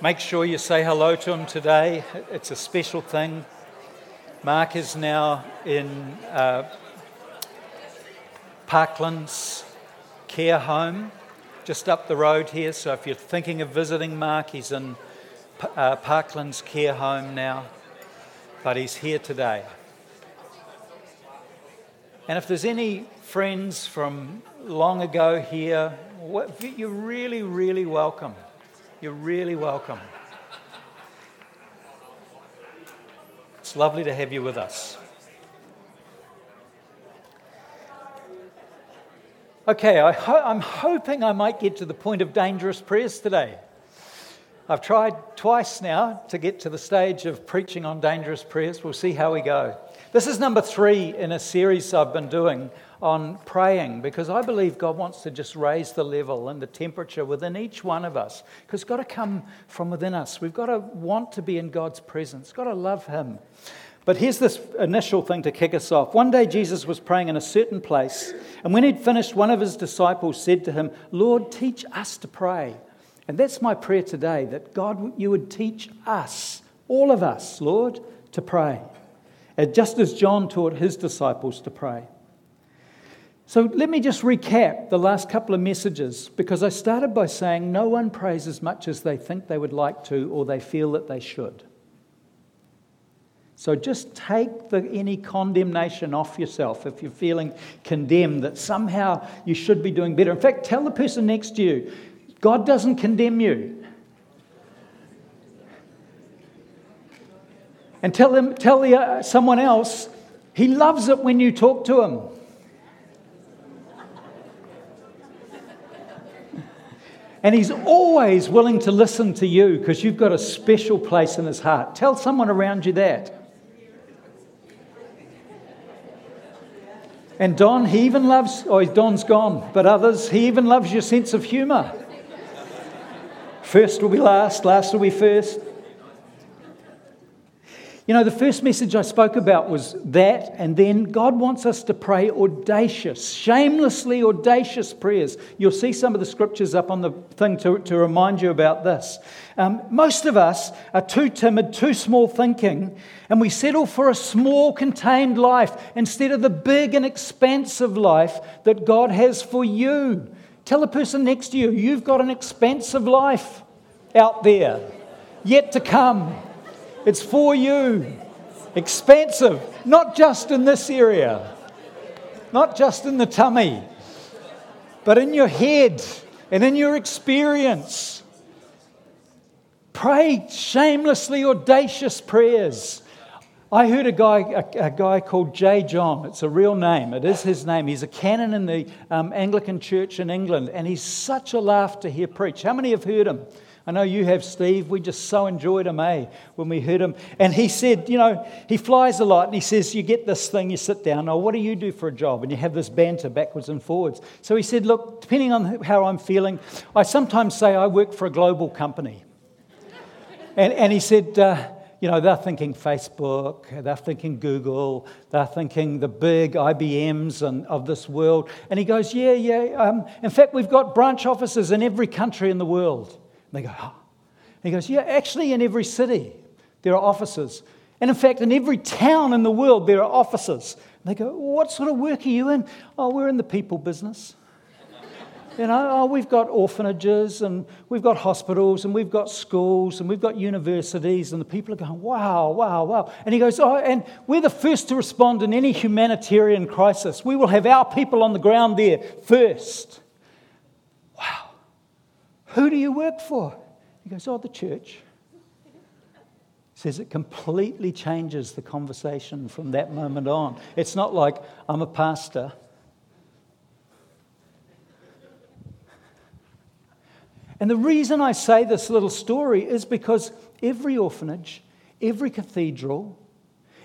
Make sure you say hello to him today. It's a special thing. Mark is now in uh, Parklands Care Home, just up the road here. So if you're thinking of visiting Mark, he's in uh, Parklands Care Home now, but he's here today. And if there's any friends from long ago here, you're really, really welcome. You're really welcome. It's lovely to have you with us. Okay, I am hoping I might get to the point of dangerous prayers today. I've tried twice now to get to the stage of preaching on dangerous prayers. We'll see how we go. This is number three in a series I've been doing on praying because I believe God wants to just raise the level and the temperature within each one of us because it's got to come from within us. We've got to want to be in God's presence, got to love Him. But here's this initial thing to kick us off. One day Jesus was praying in a certain place, and when he'd finished, one of his disciples said to him, Lord, teach us to pray. And that's my prayer today that God, you would teach us, all of us, Lord, to pray, just as John taught his disciples to pray. So let me just recap the last couple of messages because I started by saying no one prays as much as they think they would like to or they feel that they should. So just take the, any condemnation off yourself if you're feeling condemned that somehow you should be doing better. In fact, tell the person next to you God doesn't condemn you. And tell, them, tell the, uh, someone else, He loves it when you talk to Him. And he's always willing to listen to you because you've got a special place in his heart. Tell someone around you that. And Don, he even loves, oh, Don's gone, but others, he even loves your sense of humour. First will be last, last will be first. You know, the first message I spoke about was that, and then God wants us to pray audacious, shamelessly audacious prayers. You'll see some of the scriptures up on the thing to, to remind you about this. Um, most of us are too timid, too small thinking, and we settle for a small, contained life instead of the big and expansive life that God has for you. Tell the person next to you, you've got an expansive life out there yet to come. It's for you. Expansive, not just in this area, not just in the tummy, but in your head and in your experience. Pray shamelessly audacious prayers. I heard a guy, a, a, guy called J. John. It's a real name. It is his name. He's a canon in the um, Anglican Church in England, and he's such a laugh to hear preach. How many have heard him? I know you have, Steve. We just so enjoyed him, eh, when we heard him. And he said, you know, he flies a lot and he says, You get this thing, you sit down. Oh, what do you do for a job? And you have this banter backwards and forwards. So he said, Look, depending on how I'm feeling, I sometimes say I work for a global company. and, and he said, uh, you know, they're thinking Facebook, they're thinking Google, they're thinking the big IBMs and, of this world. And he goes, Yeah, yeah. Um, in fact, we've got branch offices in every country in the world. And they go, oh. He goes, Yeah, actually, in every city, there are offices. And in fact, in every town in the world, there are offices. And they go, What sort of work are you in? Oh, we're in the people business. You know, oh, we've got orphanages and we've got hospitals and we've got schools and we've got universities, and the people are going, wow, wow, wow. And he goes, oh, and we're the first to respond in any humanitarian crisis. We will have our people on the ground there first. Who do you work for? He goes, Oh, the church. He says it completely changes the conversation from that moment on. It's not like I'm a pastor. And the reason I say this little story is because every orphanage, every cathedral,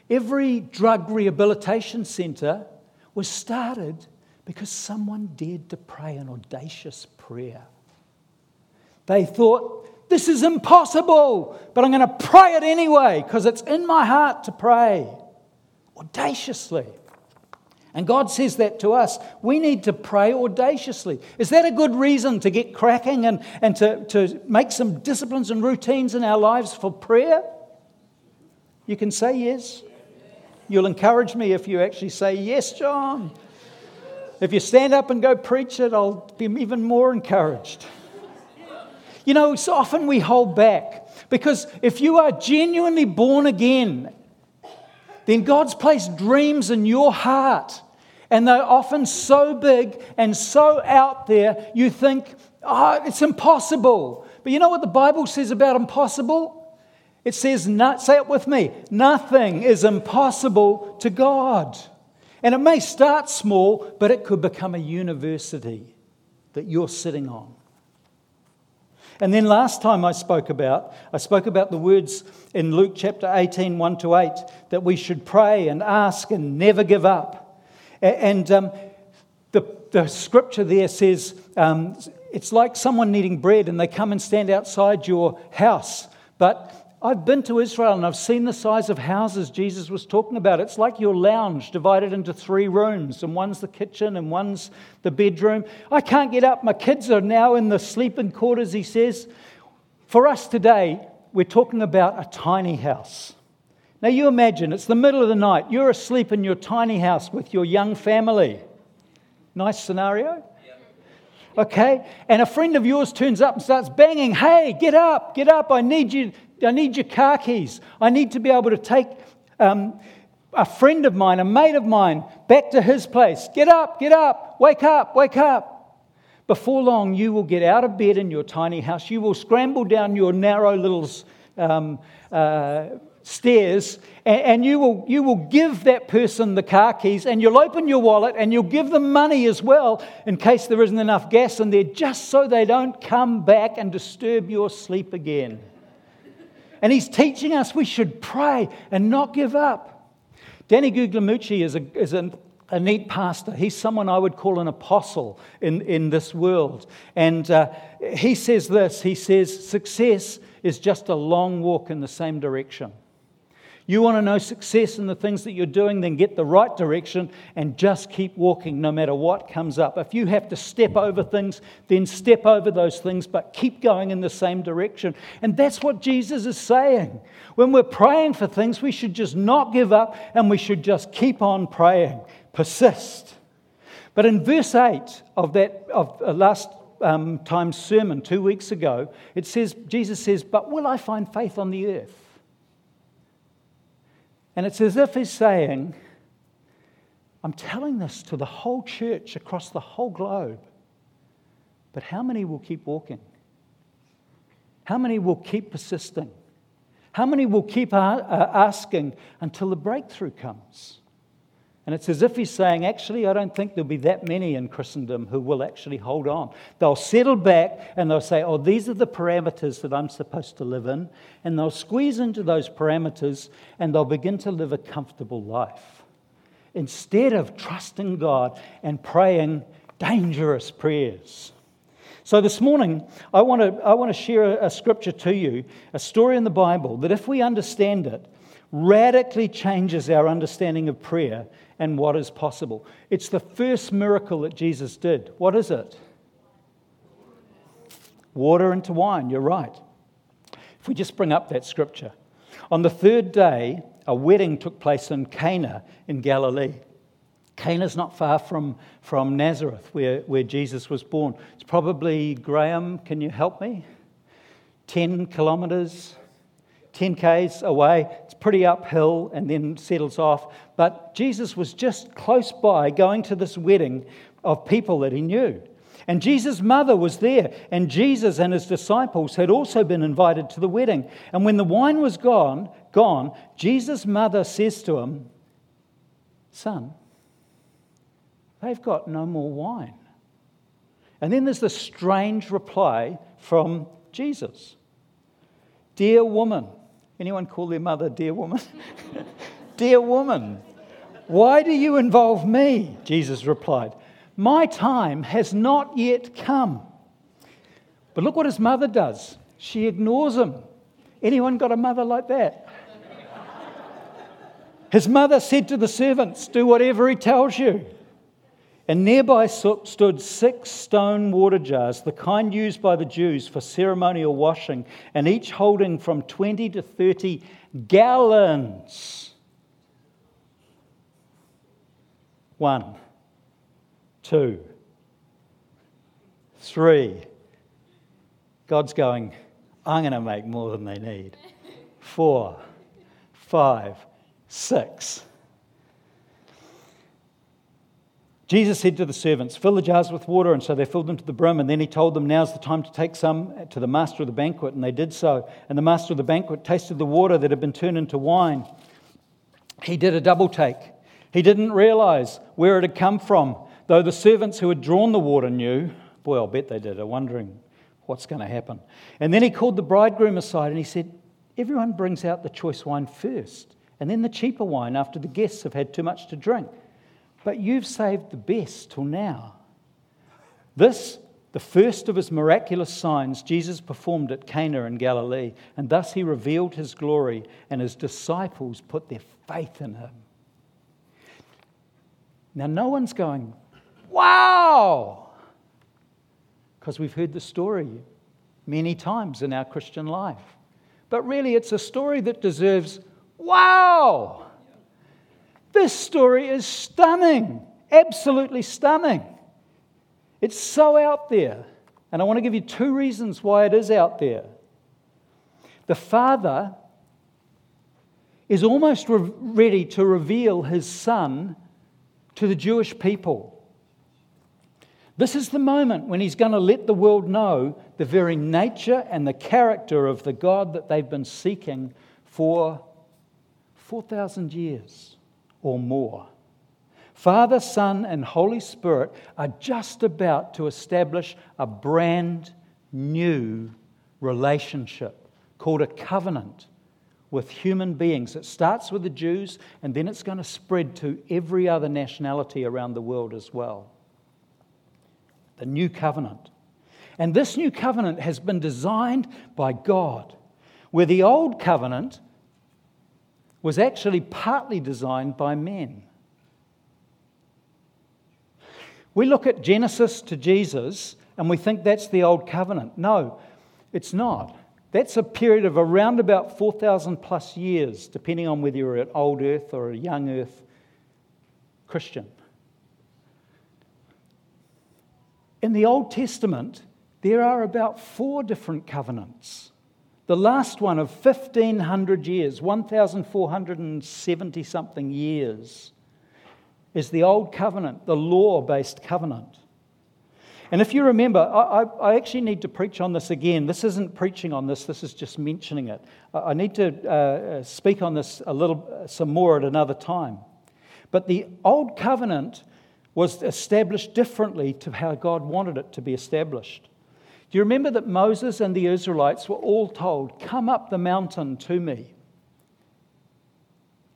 every drug rehabilitation centre was started because someone dared to pray an audacious prayer. They thought, this is impossible, but I'm going to pray it anyway because it's in my heart to pray audaciously. And God says that to us. We need to pray audaciously. Is that a good reason to get cracking and, and to, to make some disciplines and routines in our lives for prayer? You can say yes. You'll encourage me if you actually say, Yes, John. If you stand up and go preach it, I'll be even more encouraged. You know, so often we hold back because if you are genuinely born again, then God's placed dreams in your heart. And they're often so big and so out there, you think, oh, it's impossible. But you know what the Bible says about impossible? It says, not, say it with me, nothing is impossible to God. And it may start small, but it could become a university that you're sitting on. And then last time I spoke about, I spoke about the words in Luke chapter 18, 1 to 8, that we should pray and ask and never give up. And um, the, the scripture there says um, it's like someone needing bread and they come and stand outside your house. But I've been to Israel and I've seen the size of houses Jesus was talking about. It's like your lounge divided into three rooms, and one's the kitchen and one's the bedroom. I can't get up. My kids are now in the sleeping quarters, he says. For us today, we're talking about a tiny house. Now, you imagine it's the middle of the night. You're asleep in your tiny house with your young family. Nice scenario? Okay? And a friend of yours turns up and starts banging, Hey, get up, get up. I need you I need your car keys. I need to be able to take um, a friend of mine, a mate of mine, back to his place. Get up, get up, wake up, wake up. Before long, you will get out of bed in your tiny house. You will scramble down your narrow little um, uh, stairs and, and, you, will, you will give that person the car keys and you'll open your wallet and you'll give them money as well in case there isn't enough gas in there, just so they don't come back and disturb your sleep again. And he's teaching us we should pray and not give up. Danny Guglielmucci is, a, is a, neat pastor. He's someone I would call an apostle in, in this world. And uh, he says this he says, Success is just a long walk in the same direction. You want to know success in the things that you're doing, then get the right direction and just keep walking no matter what comes up. If you have to step over things, then step over those things, but keep going in the same direction. And that's what Jesus is saying. When we're praying for things, we should just not give up and we should just keep on praying, persist. But in verse 8 of that of last um, time's sermon two weeks ago, it says, Jesus says, But will I find faith on the earth? And it's as if he's saying, I'm telling this to the whole church across the whole globe. But how many will keep walking? How many will keep persisting? How many will keep asking until the breakthrough comes? And it's as if he's saying, actually, I don't think there'll be that many in Christendom who will actually hold on. They'll settle back and they'll say, oh, these are the parameters that I'm supposed to live in. And they'll squeeze into those parameters and they'll begin to live a comfortable life. Instead of trusting God and praying dangerous prayers. So this morning, I want to, I want to share a, a scripture to you, a story in the Bible that if we understand it, radically changes our understanding of prayer and what is possible. It's the first miracle that Jesus did. What is it? Water into wine, you're right. If we just bring up that scripture. On the third day, a wedding took place in Cana in Galilee. Cana is not far from, from Nazareth, where, where Jesus was born. It's probably, Graham, can you help me? 10 kilometres, 10 Ks away. It's pretty uphill and then settles off. But Jesus was just close by going to this wedding of people that he knew. And Jesus' mother was there, and Jesus and his disciples had also been invited to the wedding. And when the wine was gone, gone, Jesus' mother says to him, Son, they've got no more wine. And then there's this strange reply from Jesus Dear woman, Anyone call their mother dear woman? dear woman, why do you involve me? Jesus replied, My time has not yet come. But look what his mother does. She ignores him. Anyone got a mother like that? His mother said to the servants, Do whatever he tells you. And nearby stood six stone water jars, the kind used by the Jews for ceremonial washing, and each holding from 20 to 30 gallons. One, two, three. God's going, I'm going to make more than they need. Four, five, six. Jesus said to the servants, Fill the jars with water. And so they filled them to the brim. And then he told them, Now's the time to take some to the master of the banquet. And they did so. And the master of the banquet tasted the water that had been turned into wine. He did a double take. He didn't realize where it had come from, though the servants who had drawn the water knew. Boy, I'll bet they did. Are wondering what's going to happen. And then he called the bridegroom aside and he said, Everyone brings out the choice wine first, and then the cheaper wine after the guests have had too much to drink. But you've saved the best till now. This, the first of his miraculous signs, Jesus performed at Cana in Galilee, and thus he revealed his glory, and his disciples put their faith in him. Now, no one's going, wow, because we've heard the story many times in our Christian life. But really, it's a story that deserves, wow. This story is stunning, absolutely stunning. It's so out there. And I want to give you two reasons why it is out there. The Father is almost re- ready to reveal his Son to the Jewish people. This is the moment when he's going to let the world know the very nature and the character of the God that they've been seeking for 4,000 years or more. Father, Son, and Holy Spirit are just about to establish a brand new relationship called a covenant with human beings. It starts with the Jews and then it's going to spread to every other nationality around the world as well. The new covenant. And this new covenant has been designed by God, where the old covenant was actually partly designed by men. We look at Genesis to Jesus and we think that's the old covenant. No, it's not. That's a period of around about 4,000 plus years, depending on whether you're an old earth or a young earth Christian. In the Old Testament, there are about four different covenants. The last one of 1,500 years, 1,470 something years, is the Old Covenant, the law based covenant. And if you remember, I, I, actually need to preach on this again. This isn't preaching on this, this is just mentioning it. I need to uh, speak on this a little, some more at another time. But the Old Covenant was established differently to how God wanted it to be established. Do you remember that Moses and the Israelites were all told, Come up the mountain to me?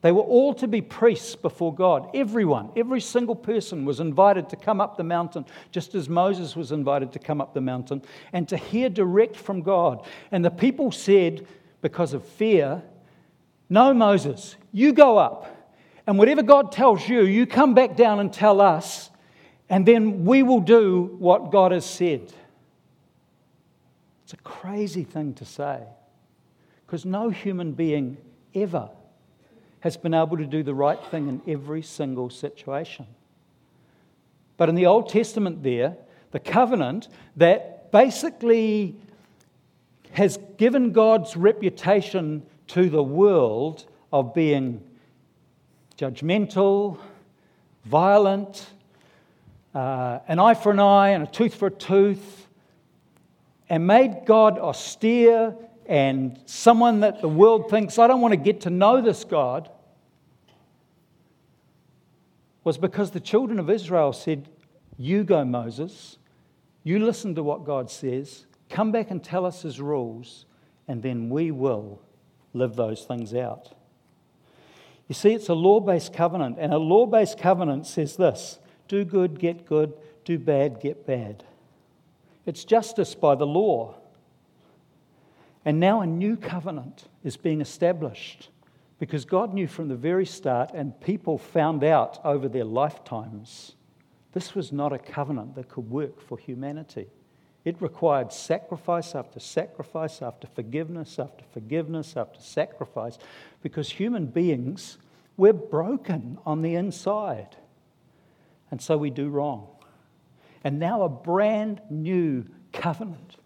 They were all to be priests before God. Everyone, every single person was invited to come up the mountain, just as Moses was invited to come up the mountain and to hear direct from God. And the people said, because of fear, No, Moses, you go up. And whatever God tells you, you come back down and tell us, and then we will do what God has said. It's a crazy thing to say because no human being ever has been able to do the right thing in every single situation. But in the Old Testament, there, the covenant that basically has given God's reputation to the world of being judgmental, violent, uh, an eye for an eye and a tooth for a tooth, and made God austere and someone that the world thinks, I don't want to get to know this God, was because the children of Israel said, You go, Moses, you listen to what God says, come back and tell us his rules, and then we will live those things out. You see, it's a law based covenant, and a law based covenant says this do good, get good, do bad, get bad. It's justice by the law. And now a new covenant is being established Because God knew from the very start, and people found out over their lifetimes, this was not a covenant that could work for humanity. It required sacrifice after sacrifice, after forgiveness after forgiveness, after sacrifice, because human beings, we're broken on the inside. And so we do wrong. And now a brand new covenant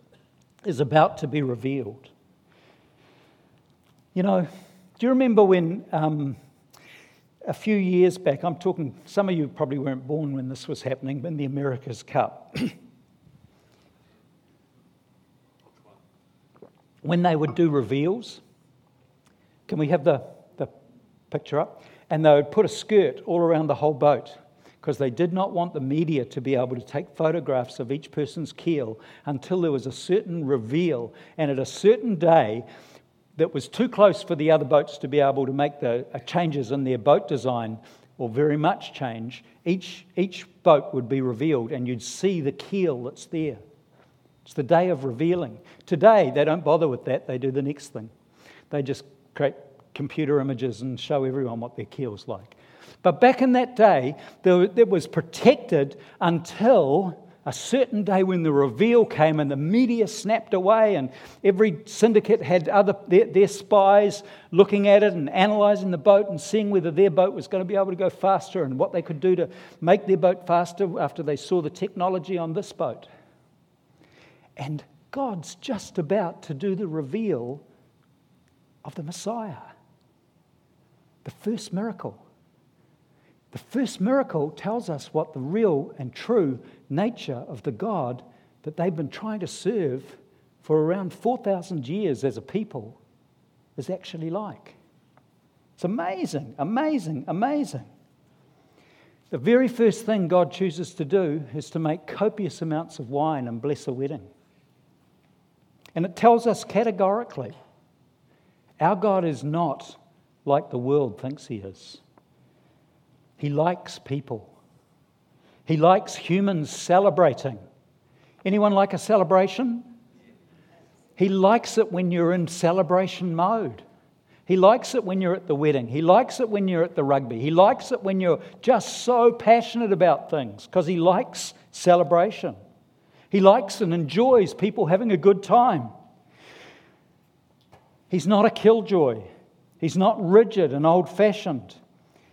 is about to be revealed. You know, do you remember when um, a few years back, I'm talking, some of you probably weren't born when this was happening, but in the America's Cup. when they would do reveals, can we have the, the picture up? And they would put a skirt all around the whole boat because they did not want the media to be able to take photographs of each person's keel until there was a certain reveal. And at a certain day that was too close for the other boats to be able to make the uh, changes in their boat design or very much change, each, each boat would be revealed and you'd see the keel that's there. It's the day of revealing. Today, they don't bother with that, they do the next thing. They just create computer images and show everyone what their keel's like. But back in that day, it was protected until a certain day when the reveal came and the media snapped away, and every syndicate had other, their, their, spies looking at it and analysing the boat and seeing whether their boat was going to be able to go faster and what they could do to make their boat faster after they saw the technology on this boat. And God's just about to do the reveal of the Messiah, the first miracle. The first miracle tells us what the real and true nature of the God that they've been trying to serve for around 4,000 years as a people is actually like. It's amazing, amazing, amazing. The very first thing God chooses to do is to make copious amounts of wine and bless a wedding. And it tells us categorically our God is not like the world thinks he is. He likes people. He likes humans celebrating. Anyone like a celebration? He likes it when you're in celebration mode. He likes it when you're at the wedding. He likes it when you're at the rugby. He likes it when you're just so passionate about things because he likes celebration. He likes and enjoys people having a good time. He's not a killjoy. He's not rigid and old fashioned.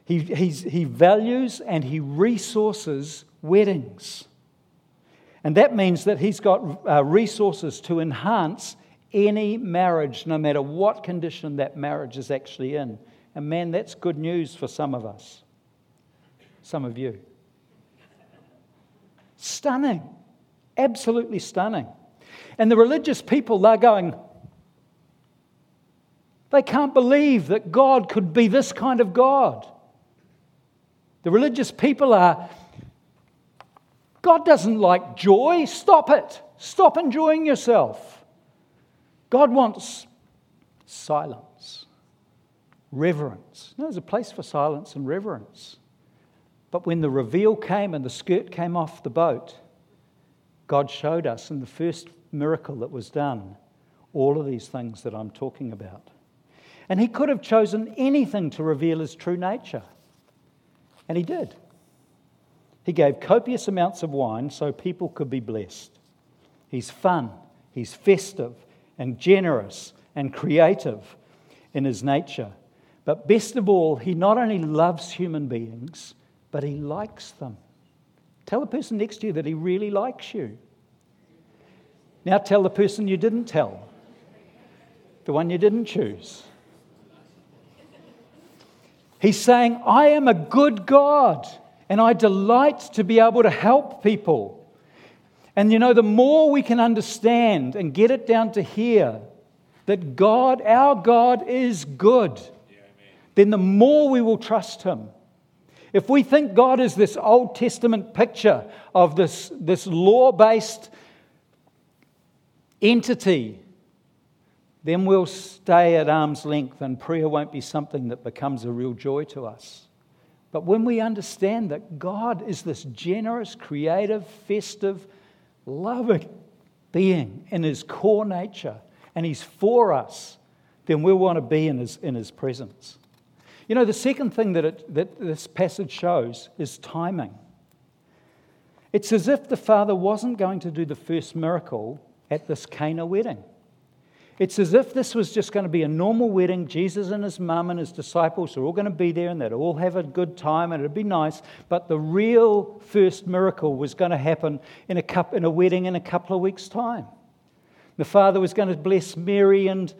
He, he values and he resources weddings. And that means that he's got uh, resources to enhance any marriage, no matter what condition that marriage is actually in. And man, that's good news for some of us, some of you. Stunning, absolutely stunning. And the religious people, they're going, they can't believe that God could be this kind of God. The religious people are, God doesn't like joy. Stop it. Stop enjoying yourself. God wants silence, reverence. No, there's a place for silence and reverence. But when the reveal came and the skirt came off the boat, God showed us in the first miracle that was done all of these things that I'm talking about. And he could have chosen anything to reveal his true nature. And he did. He gave copious amounts of wine so people could be blessed. He's fun, he's festive and generous and creative in his nature. But best of all, he not only loves human beings, but he likes them. Tell the person next to you that he really likes you. Now tell the person you didn't tell, the one you didn't choose. He's saying, I am a good God and I delight to be able to help people. And you know, the more we can understand and get it down to here that God, our God, is good, then the more we will trust Him. If we think God is this Old Testament picture of this, this law based entity then we'll stay at arm's length and prayer won't be something that becomes a real joy to us. But when we understand that God is this generous, creative, festive, loving being in his core nature and he's for us, then we'll want to be in his, in his presence. You know, the second thing that, it, that this passage shows is timing. It's as if the father wasn't going to do the first miracle at this Cana wedding. It's as if this was just going to be a normal wedding. Jesus and his mum and his disciples are all going to be there and they'd all have a good time and it'd be nice. But the real first miracle was going to happen in a, cup, in a wedding in a couple of weeks' time. The father was going to bless Mary and,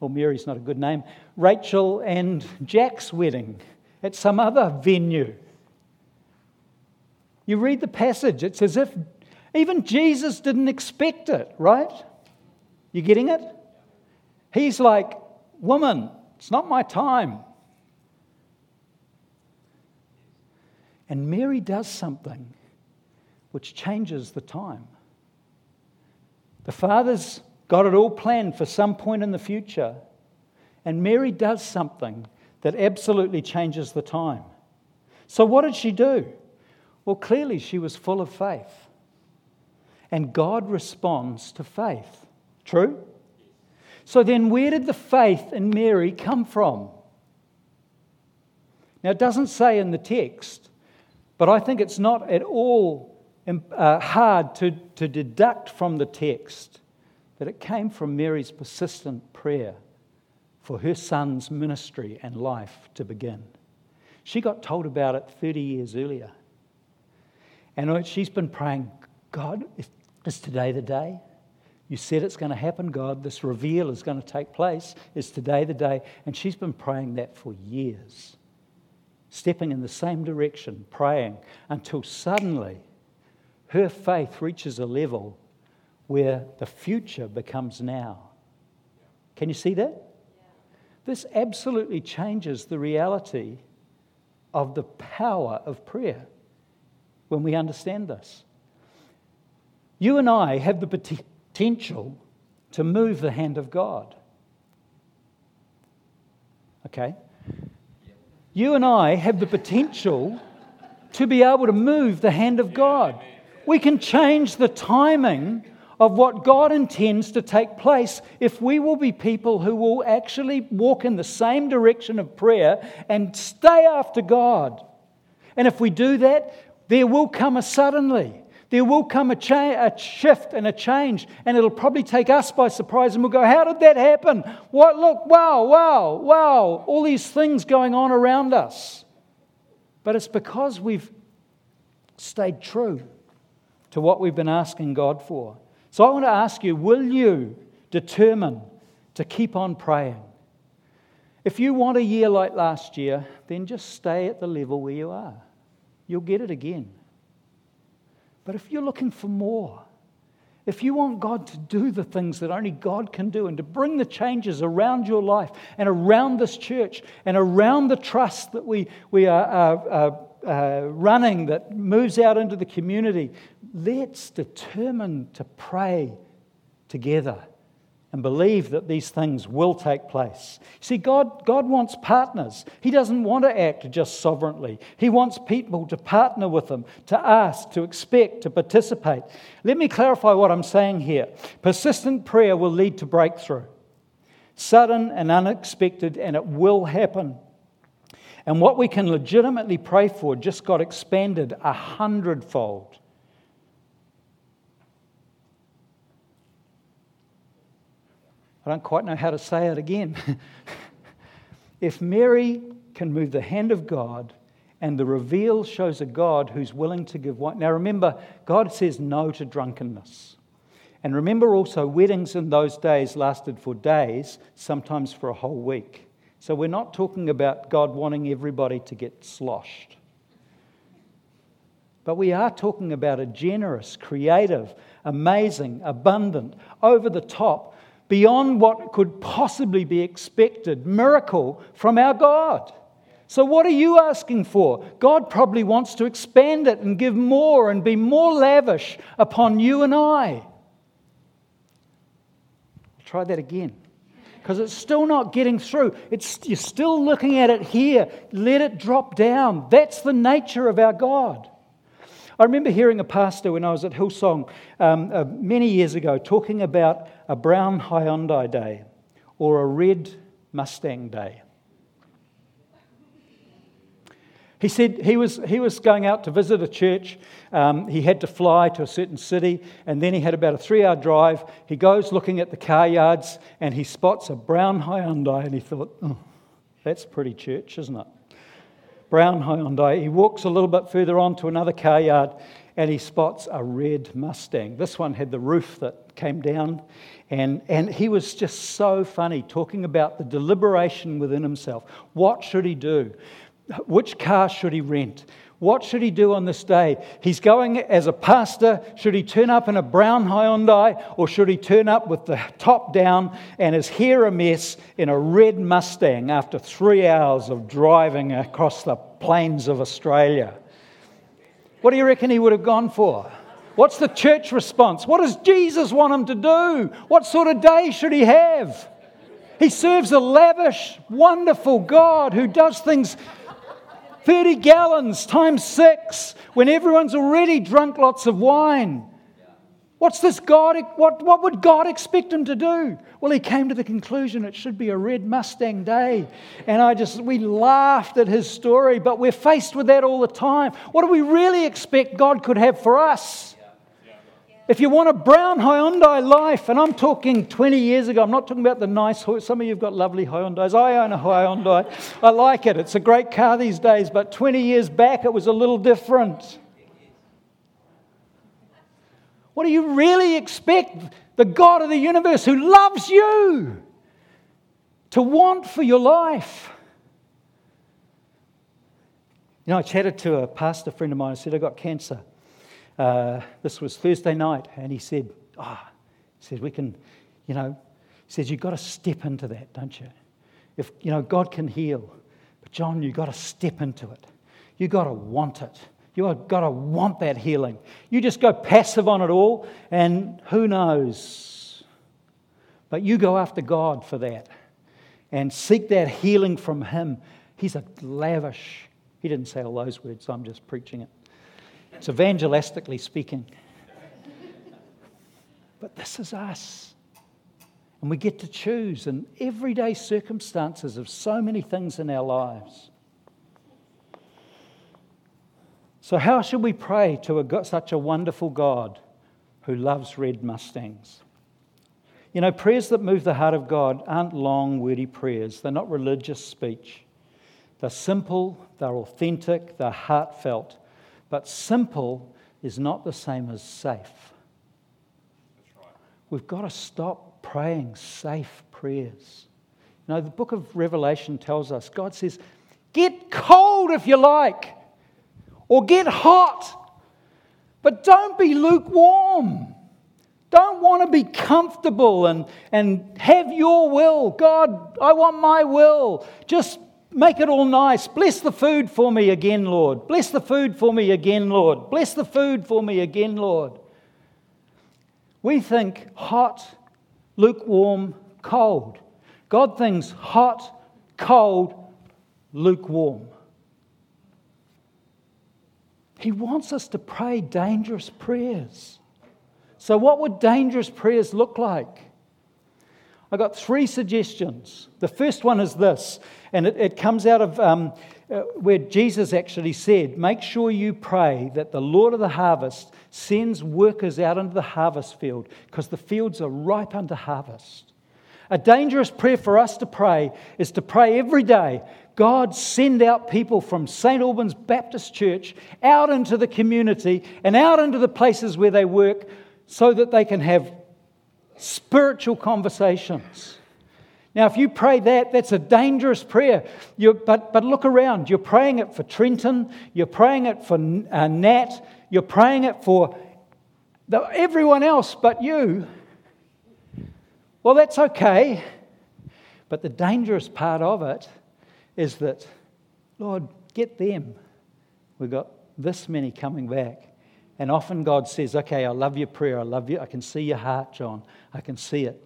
well, Mary's not a good name, Rachel and Jack's wedding at some other venue. You read the passage, it's as if even Jesus didn't expect it, right? You getting it? He's like, Woman, it's not my time. And Mary does something which changes the time. The Father's got it all planned for some point in the future. And Mary does something that absolutely changes the time. So, what did she do? Well, clearly, she was full of faith. And God responds to faith. True? So then, where did the faith in Mary come from? Now, it doesn't say in the text, but I think it's not at all um, uh, hard to, to deduct from the text that it came from Mary's persistent prayer for her son's ministry and life to begin. She got told about it 30 years earlier. And she's been praying, God, is today the day? You said it's going to happen, God. This reveal is going to take place. Is today the day? And she's been praying that for years, stepping in the same direction, praying until suddenly her faith reaches a level where the future becomes now. Can you see that? This absolutely changes the reality of the power of prayer when we understand this. You and I have the potential to move the hand of God. Okay? You and I have the potential to be able to move the hand of God. We can change the timing of what God intends to take place if we will be people who will actually walk in the same direction of prayer and stay after God. And if we do that, there will come a suddenly there will come a, cha- a shift and a change, and it'll probably take us by surprise, and we'll go, How did that happen? What? Look, wow, wow, wow, all these things going on around us. But it's because we've stayed true to what we've been asking God for. So I want to ask you will you determine to keep on praying? If you want a year like last year, then just stay at the level where you are. You'll get it again. But if you're looking for more, if you want God to do the things that only God can do and to bring the changes around your life and around this church and around the trust that we, we are, uh, running that moves out into the community, let's determine to pray together and believe that these things will take place. See, God, God wants partners. He doesn't want to act just sovereignly. He wants people to partner with Him, to ask, to expect, to participate. Let me clarify what I'm saying here. Persistent prayer will lead to breakthrough, sudden and unexpected, and it will happen. And what we can legitimately pray for just got expanded a hundredfold. I don't quite know how to say it again. if Mary can move the hand of God and the reveal shows a God who's willing to give wine. Now remember, God says no to drunkenness. And remember also, weddings in those days lasted for days, sometimes for a whole week. So we're not talking about God wanting everybody to get sloshed. But we are talking about a generous, creative, amazing, abundant, over the top beyond what could possibly be expected miracle from our God. So, what are you asking for? God probably wants to expand it and give more and be more lavish upon you and I. I'll try that again because it's still not getting through. It's, you're still looking at it here. Let it drop down. That's the nature of our God. I remember hearing a pastor when I was at Hillsong um, uh, many years ago talking about a brown Hyundai day or a red Mustang day. He said he was, he was going out to visit a church. Um, he had to fly to a certain city, and then he had about a three hour drive. He goes looking at the car yards and he spots a brown Hyundai, and he thought, oh, that's pretty church, isn't it? Brown Hyundai. He walks a little bit further on to another car yard and he spots a red Mustang. This one had the roof that came down, and, and he was just so funny talking about the deliberation within himself. What should he do? Which car should he rent? What should he do on this day? He's going as a pastor. Should he turn up in a brown Hyundai or should he turn up with the top down and his hair a mess in a red Mustang after three hours of driving across the plains of Australia? What do you reckon he would have gone for? What's the church response? What does Jesus want him to do? What sort of day should he have? He serves a lavish, wonderful God who does things 30 gallons times six when everyone's already drunk lots of wine. What's this God? What, what would God expect him to do? Well, he came to the conclusion it should be a red Mustang day. And I just, we laughed at his story, but we're faced with that all the time. What do we really expect God could have for us? If you want a brown Hyundai life, and I'm talking 20 years ago, I'm not talking about the nice, some of you have got lovely Hyundais. I own a Hyundai. I like it. It's a great car these days, but 20 years back it was a little different. What do you really expect the God of the universe who loves you to want for your life? You know, I chatted to a pastor friend of mine. I said, I got cancer. Uh, this was Thursday night, and he said, Ah, oh, he says, we can, you know, he says, you've got to step into that, don't you? If, you know, God can heal, but John, you've got to step into it. You've got to want it. You've got to want that healing. You just go passive on it all, and who knows? But you go after God for that and seek that healing from Him. He's a lavish, He didn't say all those words, I'm just preaching it. It's evangelistically speaking. But this is us. And we get to choose in everyday circumstances of so many things in our lives. So, how should we pray to a, such a wonderful God who loves red Mustangs? You know, prayers that move the heart of God aren't long, wordy prayers. They're not religious speech. They're simple, they're authentic, they're heartfelt. But simple is not the same as safe. We've got to stop praying safe prayers. You know, the book of Revelation tells us God says, get cold if you like, or get hot, but don't be lukewarm. Don't want to be comfortable and, and have your will. God, I want my will. Just Make it all nice. Bless the food for me again, Lord. Bless the food for me again, Lord. Bless the food for me again, Lord. We think hot, lukewarm, cold. God thinks hot, cold, lukewarm. He wants us to pray dangerous prayers. So, what would dangerous prayers look like? I got three suggestions. The first one is this, and it, it comes out of um, uh, where Jesus actually said, Make sure you pray that the Lord of the harvest sends workers out into the harvest field because the fields are ripe unto harvest. A dangerous prayer for us to pray is to pray every day God, send out people from St. Albans Baptist Church out into the community and out into the places where they work so that they can have spiritual conversations. Now, if you pray that, that's a dangerous prayer. You're, but, but look around. You're praying it for Trenton. You're praying it for uh, Nat. You're praying it for the, everyone else but you. Well, that's okay. But the dangerous part of it is that, Lord, get them. We've got this many coming back. And often God says, Okay, I love your prayer. I love you. I can see your heart, John. I can see it.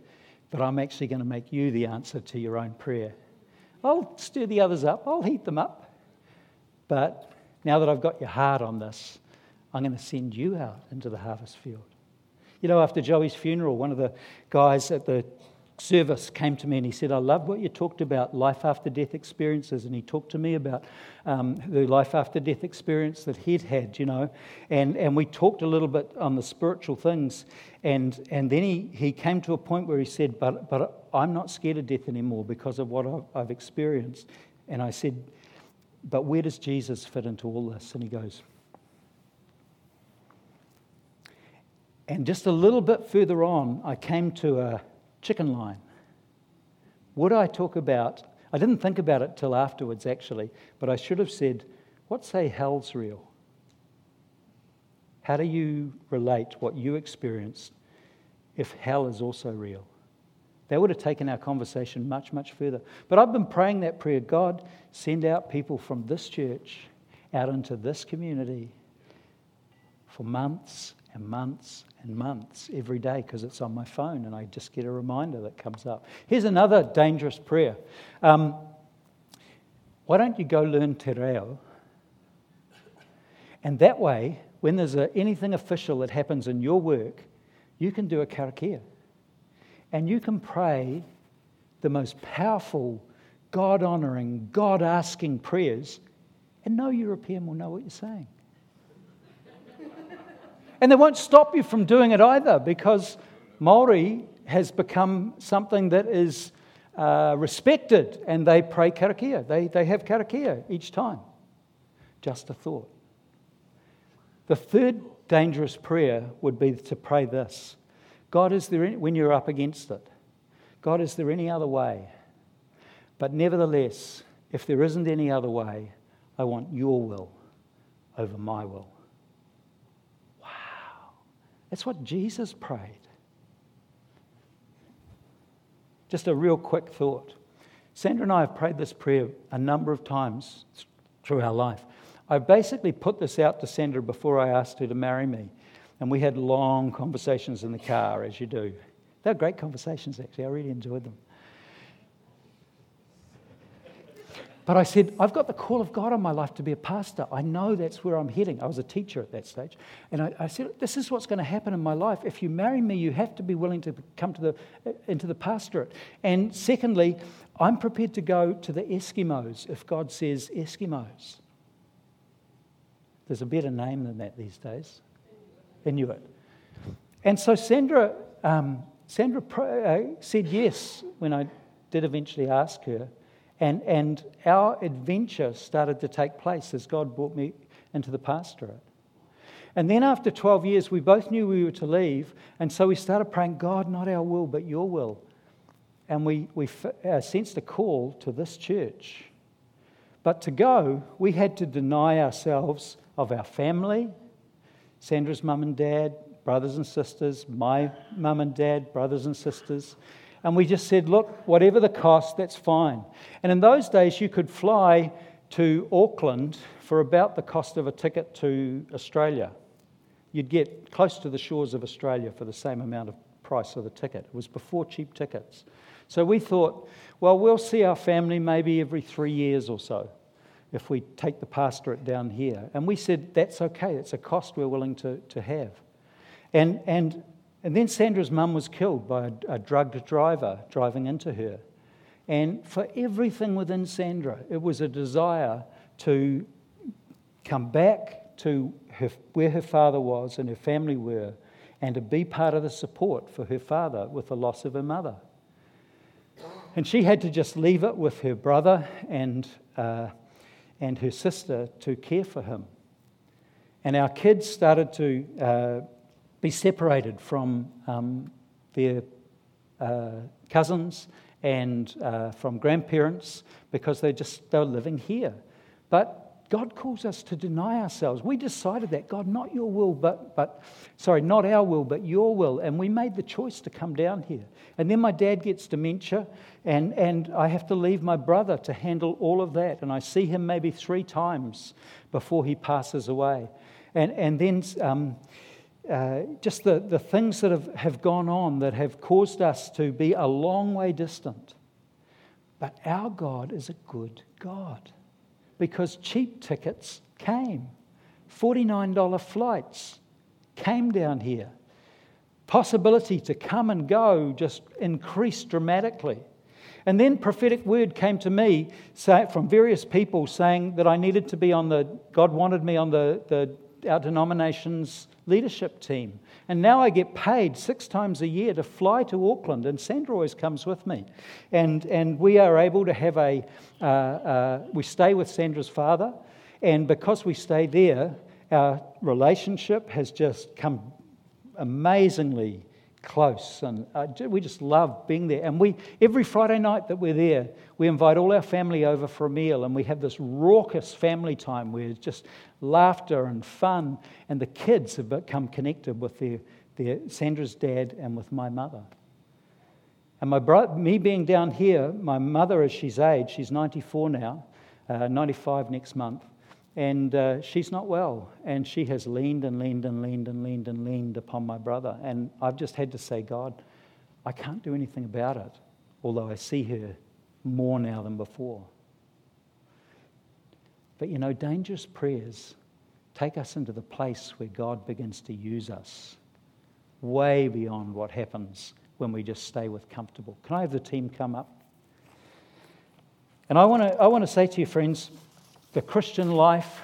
But I'm actually going to make you the answer to your own prayer. I'll stir the others up, I'll heat them up. But now that I've got your heart on this, I'm going to send you out into the harvest field. You know, after Joey's funeral, one of the guys at the service came to me and he said, I love what you talked about life after death experiences. And he talked to me about um, the life after death experience that he'd had, you know. And, and we talked a little bit on the spiritual things. And, and then he, he came to a point where he said, but, but I'm not scared of death anymore because of what I've, I've experienced. And I said, But where does Jesus fit into all this? And he goes, And just a little bit further on, I came to a chicken line. Would I talk about, I didn't think about it till afterwards actually, but I should have said, what say hell's real? How do you relate what you experienced if hell is also real? That would have taken our conversation much, much further. But I've been praying that prayer God, send out people from this church out into this community for months and months and months every day because it's on my phone and I just get a reminder that comes up. Here's another dangerous prayer. Um, why don't you go learn Te Reo? And that way, when there's a, anything official that happens in your work, you can do a karakia. And you can pray the most powerful, God honoring, God asking prayers, and no European will know what you're saying. And they won't stop you from doing it either because Maori has become something that is uh, respected and they pray karakia. They, they have karakia each time. Just a thought. The third dangerous prayer would be to pray this God, is there any, when you're up against it, God, is there any other way? But nevertheless, if there isn't any other way, I want your will over my will. That's what Jesus prayed. Just a real quick thought. Sandra and I have prayed this prayer a number of times through our life. I basically put this out to Sandra before I asked her to marry me. And we had long conversations in the car, as you do. They were great conversations, actually. I really enjoyed them. But I said, I've got the call of God on my life to be a pastor. I know that's where I'm heading. I was a teacher at that stage. And I, I said, This is what's going to happen in my life. If you marry me, you have to be willing to come to the, into the pastorate. And secondly, I'm prepared to go to the Eskimos if God says Eskimos. There's a better name than that these days Inuit. And so Sandra, um, Sandra uh, said yes when I did eventually ask her. And, and our adventure started to take place as God brought me into the pastorate. And then after 12 years, we both knew we were to leave. And so we started praying, God, not our will, but your will. And we, we uh, sensed a call to this church. But to go, we had to deny ourselves of our family, Sandra's mum and dad, brothers and sisters, my mum and dad, brothers and sisters. And we just said, look, whatever the cost, that's fine. And in those days, you could fly to Auckland for about the cost of a ticket to Australia. You'd get close to the shores of Australia for the same amount of price of the ticket. It was before cheap tickets. So we thought, well, we'll see our family maybe every three years or so if we take the pastorate down here. And we said, that's okay, it's a cost we're willing to, to have. And, and and then Sandra's mum was killed by a, a drugged driver driving into her. And for everything within Sandra, it was a desire to come back to her, where her father was and her family were and to be part of the support for her father with the loss of her mother. And she had to just leave it with her brother and, uh, and her sister to care for him. And our kids started to uh, be separated from um, their uh, cousins and uh, from grandparents because they're just they're living here. But God calls us to deny ourselves. We decided that God, not your will, but but sorry, not our will, but your will, and we made the choice to come down here. And then my dad gets dementia, and and I have to leave my brother to handle all of that, and I see him maybe three times before he passes away, and and then. Um, uh, just the, the things that have, have gone on that have caused us to be a long way distant. But our God is a good God because cheap tickets came. $49 flights came down here. possibility to come and go just increased dramatically. And then prophetic word came to me from various people saying that I needed to be on the, God wanted me on the, the, our denomination's leadership team. And now I get paid six times a year to fly to Auckland, and Sandra always comes with me. And, and we are able to have a, uh, uh, we stay with Sandra's father, and because we stay there, our relationship has just come amazingly close. And uh, we just love being there. And we, every Friday night that we're there, we invite all our family over for a meal. And we have this raucous family time where just laughter and fun. And the kids have become connected with their, their Sandra's dad and with my mother. And my bro- me being down here, my mother, as she's aged, she's 94 now, uh, 95 next month. And uh, she's not well. And she has leaned and leaned and leaned and leaned and leaned upon my brother. And I've just had to say, God, I can't do anything about it, although I see her more now than before. But you know, dangerous prayers take us into the place where God begins to use us way beyond what happens when we just stay with comfortable. Can I have the team come up? And I want to I want to say to you, friends, the Christian life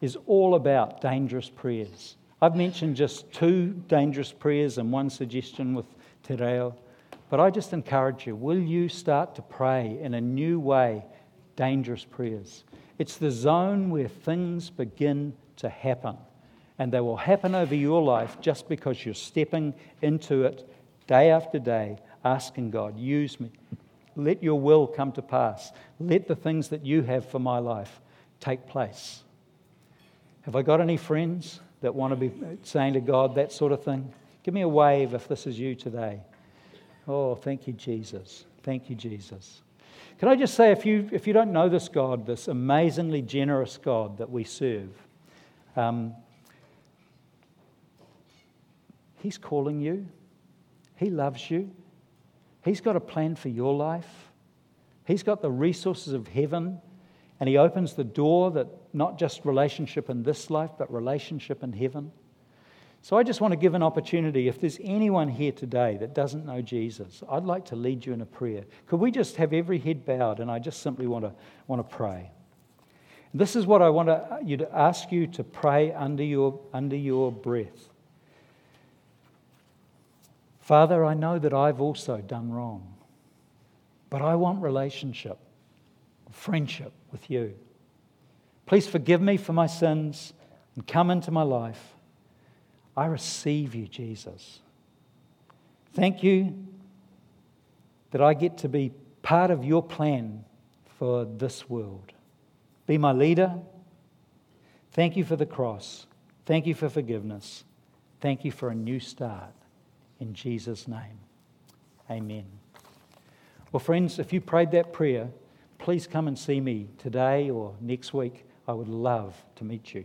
is all about dangerous prayers. I've mentioned just two dangerous prayers and one suggestion with Te Reo, but I just encourage you will you start to pray in a new way dangerous prayers? It's the zone where things begin to happen, and they will happen over your life just because you're stepping into it day after day, asking God, use me. Let your will come to pass. Let the things that you have for my life take place. Have I got any friends that want to be saying to God that sort of thing? Give me a wave if this is you today. Oh, thank you, Jesus. Thank you, Jesus. Can I just say, if you, if you don't know this God, this amazingly generous God that we serve, um, He's calling you, He loves you, He's got a plan for your life, He's got the resources of heaven and he opens the door that not just relationship in this life, but relationship in heaven. So I just want to give an opportunity. If there's anyone here today that doesn't know Jesus, I'd like to lead you in a prayer. Could we just have every head bowed? And I just simply want to, want to pray. This is what I want to, uh, you to ask you to pray under your, under your breath. Father, I know that I've also done wrong, but I want relationship friendship with you. Please forgive me for my sins and come into my life. I receive you, Jesus. Thank you that I get to be part of your plan for this world. Be my leader. Thank you for the cross. Thank you for forgiveness. Thank you for a new start. In Jesus' name, amen. Well, friends, if you prayed that prayer, please come and see me today or next week. I would love to meet you.